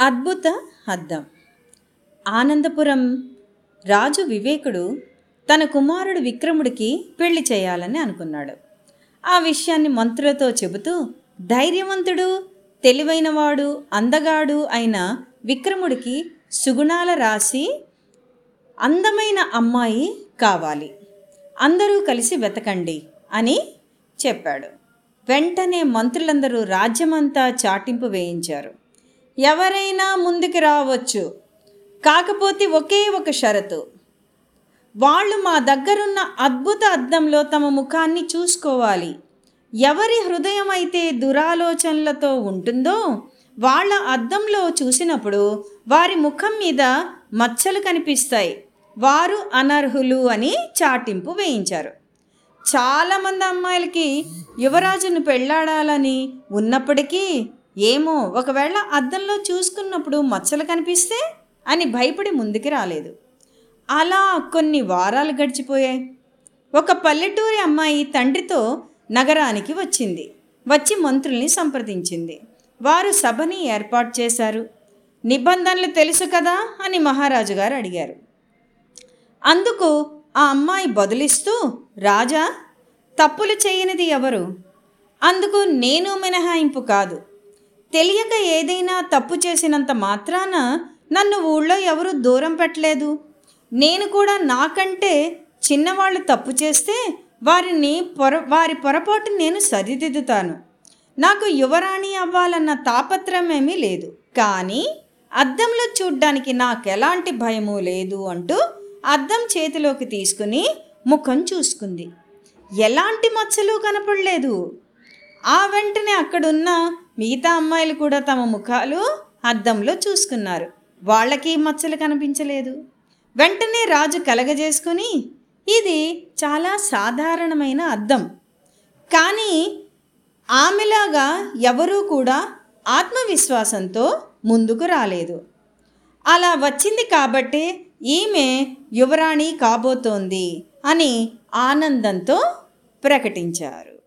అద్భుత అద్దం ఆనందపురం రాజు వివేకుడు తన కుమారుడు విక్రముడికి పెళ్ళి చేయాలని అనుకున్నాడు. ఆ విషయాన్ని మంత్రులతో చెబుతూ ధైర్యవంతుడు తెలివైనవాడు అందగాడు అయిన విక్రముడికి సుగుణాల రాసి అందమైన అమ్మాయి కావాలి. అందరూ కలిసి వెతకండి అని చెప్పాడు. వెంటనే మంత్రులందరూ రాజ్యమంతా చాటింపు వేయించారు. ఎవరైనా ముందుకు రావచ్చు. కాకపోతే ఒకే ఒక షరతు. వాళ్ళు మా దగ్గరున్న అద్భుత అద్దంలో తమ ముఖాన్ని చూసుకోవాలి. ఎవరి హృదయం అయితే దురాలోచనలతో ఉంటుందో వాళ్ళ అద్దంలో చూసినప్పుడు వారి ముఖం మీద మచ్చలు కనిపిస్తాయి. వారు అనర్హులు అని చాటింపు వేయించారు. చాలామంది అమ్మాయిలకి యువరాజును పెళ్ళాడాలని ఉన్నప్పటికీ ఏమో ఒకవేళ అద్దంలో చూసుకున్నప్పుడు మచ్చలు కనిపిస్తే అని భయపడి ముందుకు రాలేదు. అలా కొన్ని వారాలు గడిచిపోయాయి. ఒక పల్లెటూరి అమ్మాయి తండ్రితో నగరానికి వచ్చింది. వచ్చి మంత్రుల్ని సంప్రదించింది. వారు సభని ఏర్పాటు చేశారు. నిబంధనలు తెలుసు కదా అని మహారాజు గారు అడిగారు. అందుకు ఆ అమ్మాయి బదులిస్తూ రాజా తప్పులు చేయనిది ఎవరు? అందుకు నేను మినహాయింపు కాదు. తెలియక ఏదైనా తప్పు చేసినంత మాత్రాన నన్ను ఊళ్ళో ఎవరు దూరం పెట్టలేదు. నేను కూడా నాకంటే చిన్నవాళ్ళు తప్పు చేస్తే వారిని పొర వారి పొరపాటు నేను సరిదిద్దుతాను. నాకు యువరాణి అవ్వాలన్న తాపత్రమేమీ లేదు. కానీ అద్దంలో చూడ్డానికి నాకు ఎలాంటి భయము లేదు అంటూ అద్దం చేతిలోకి తీసుకుని ముఖం చూసుకుంది. ఎలాంటి మచ్చలు కనపడలేదు. ఆ వెంటనే అక్కడున్న మిగతా అమ్మాయిలు కూడా తమ ముఖాలు అద్దంలో చూసుకున్నారు. వాళ్ళకి మచ్చలు కనిపించలేదు. వెంటనే రాజు కలగజేసుకుని ఇది చాలా సాధారణమైన అద్దం. కానీ ఆమెలాగా ఎవరూ కూడా ఆత్మవిశ్వాసంతో ముందుకు రాలేదు. అలా వచ్చింది కాబట్టి ఈమె యువరాణి కాబోతోంది అని ఆనందంతో ప్రకటించారు.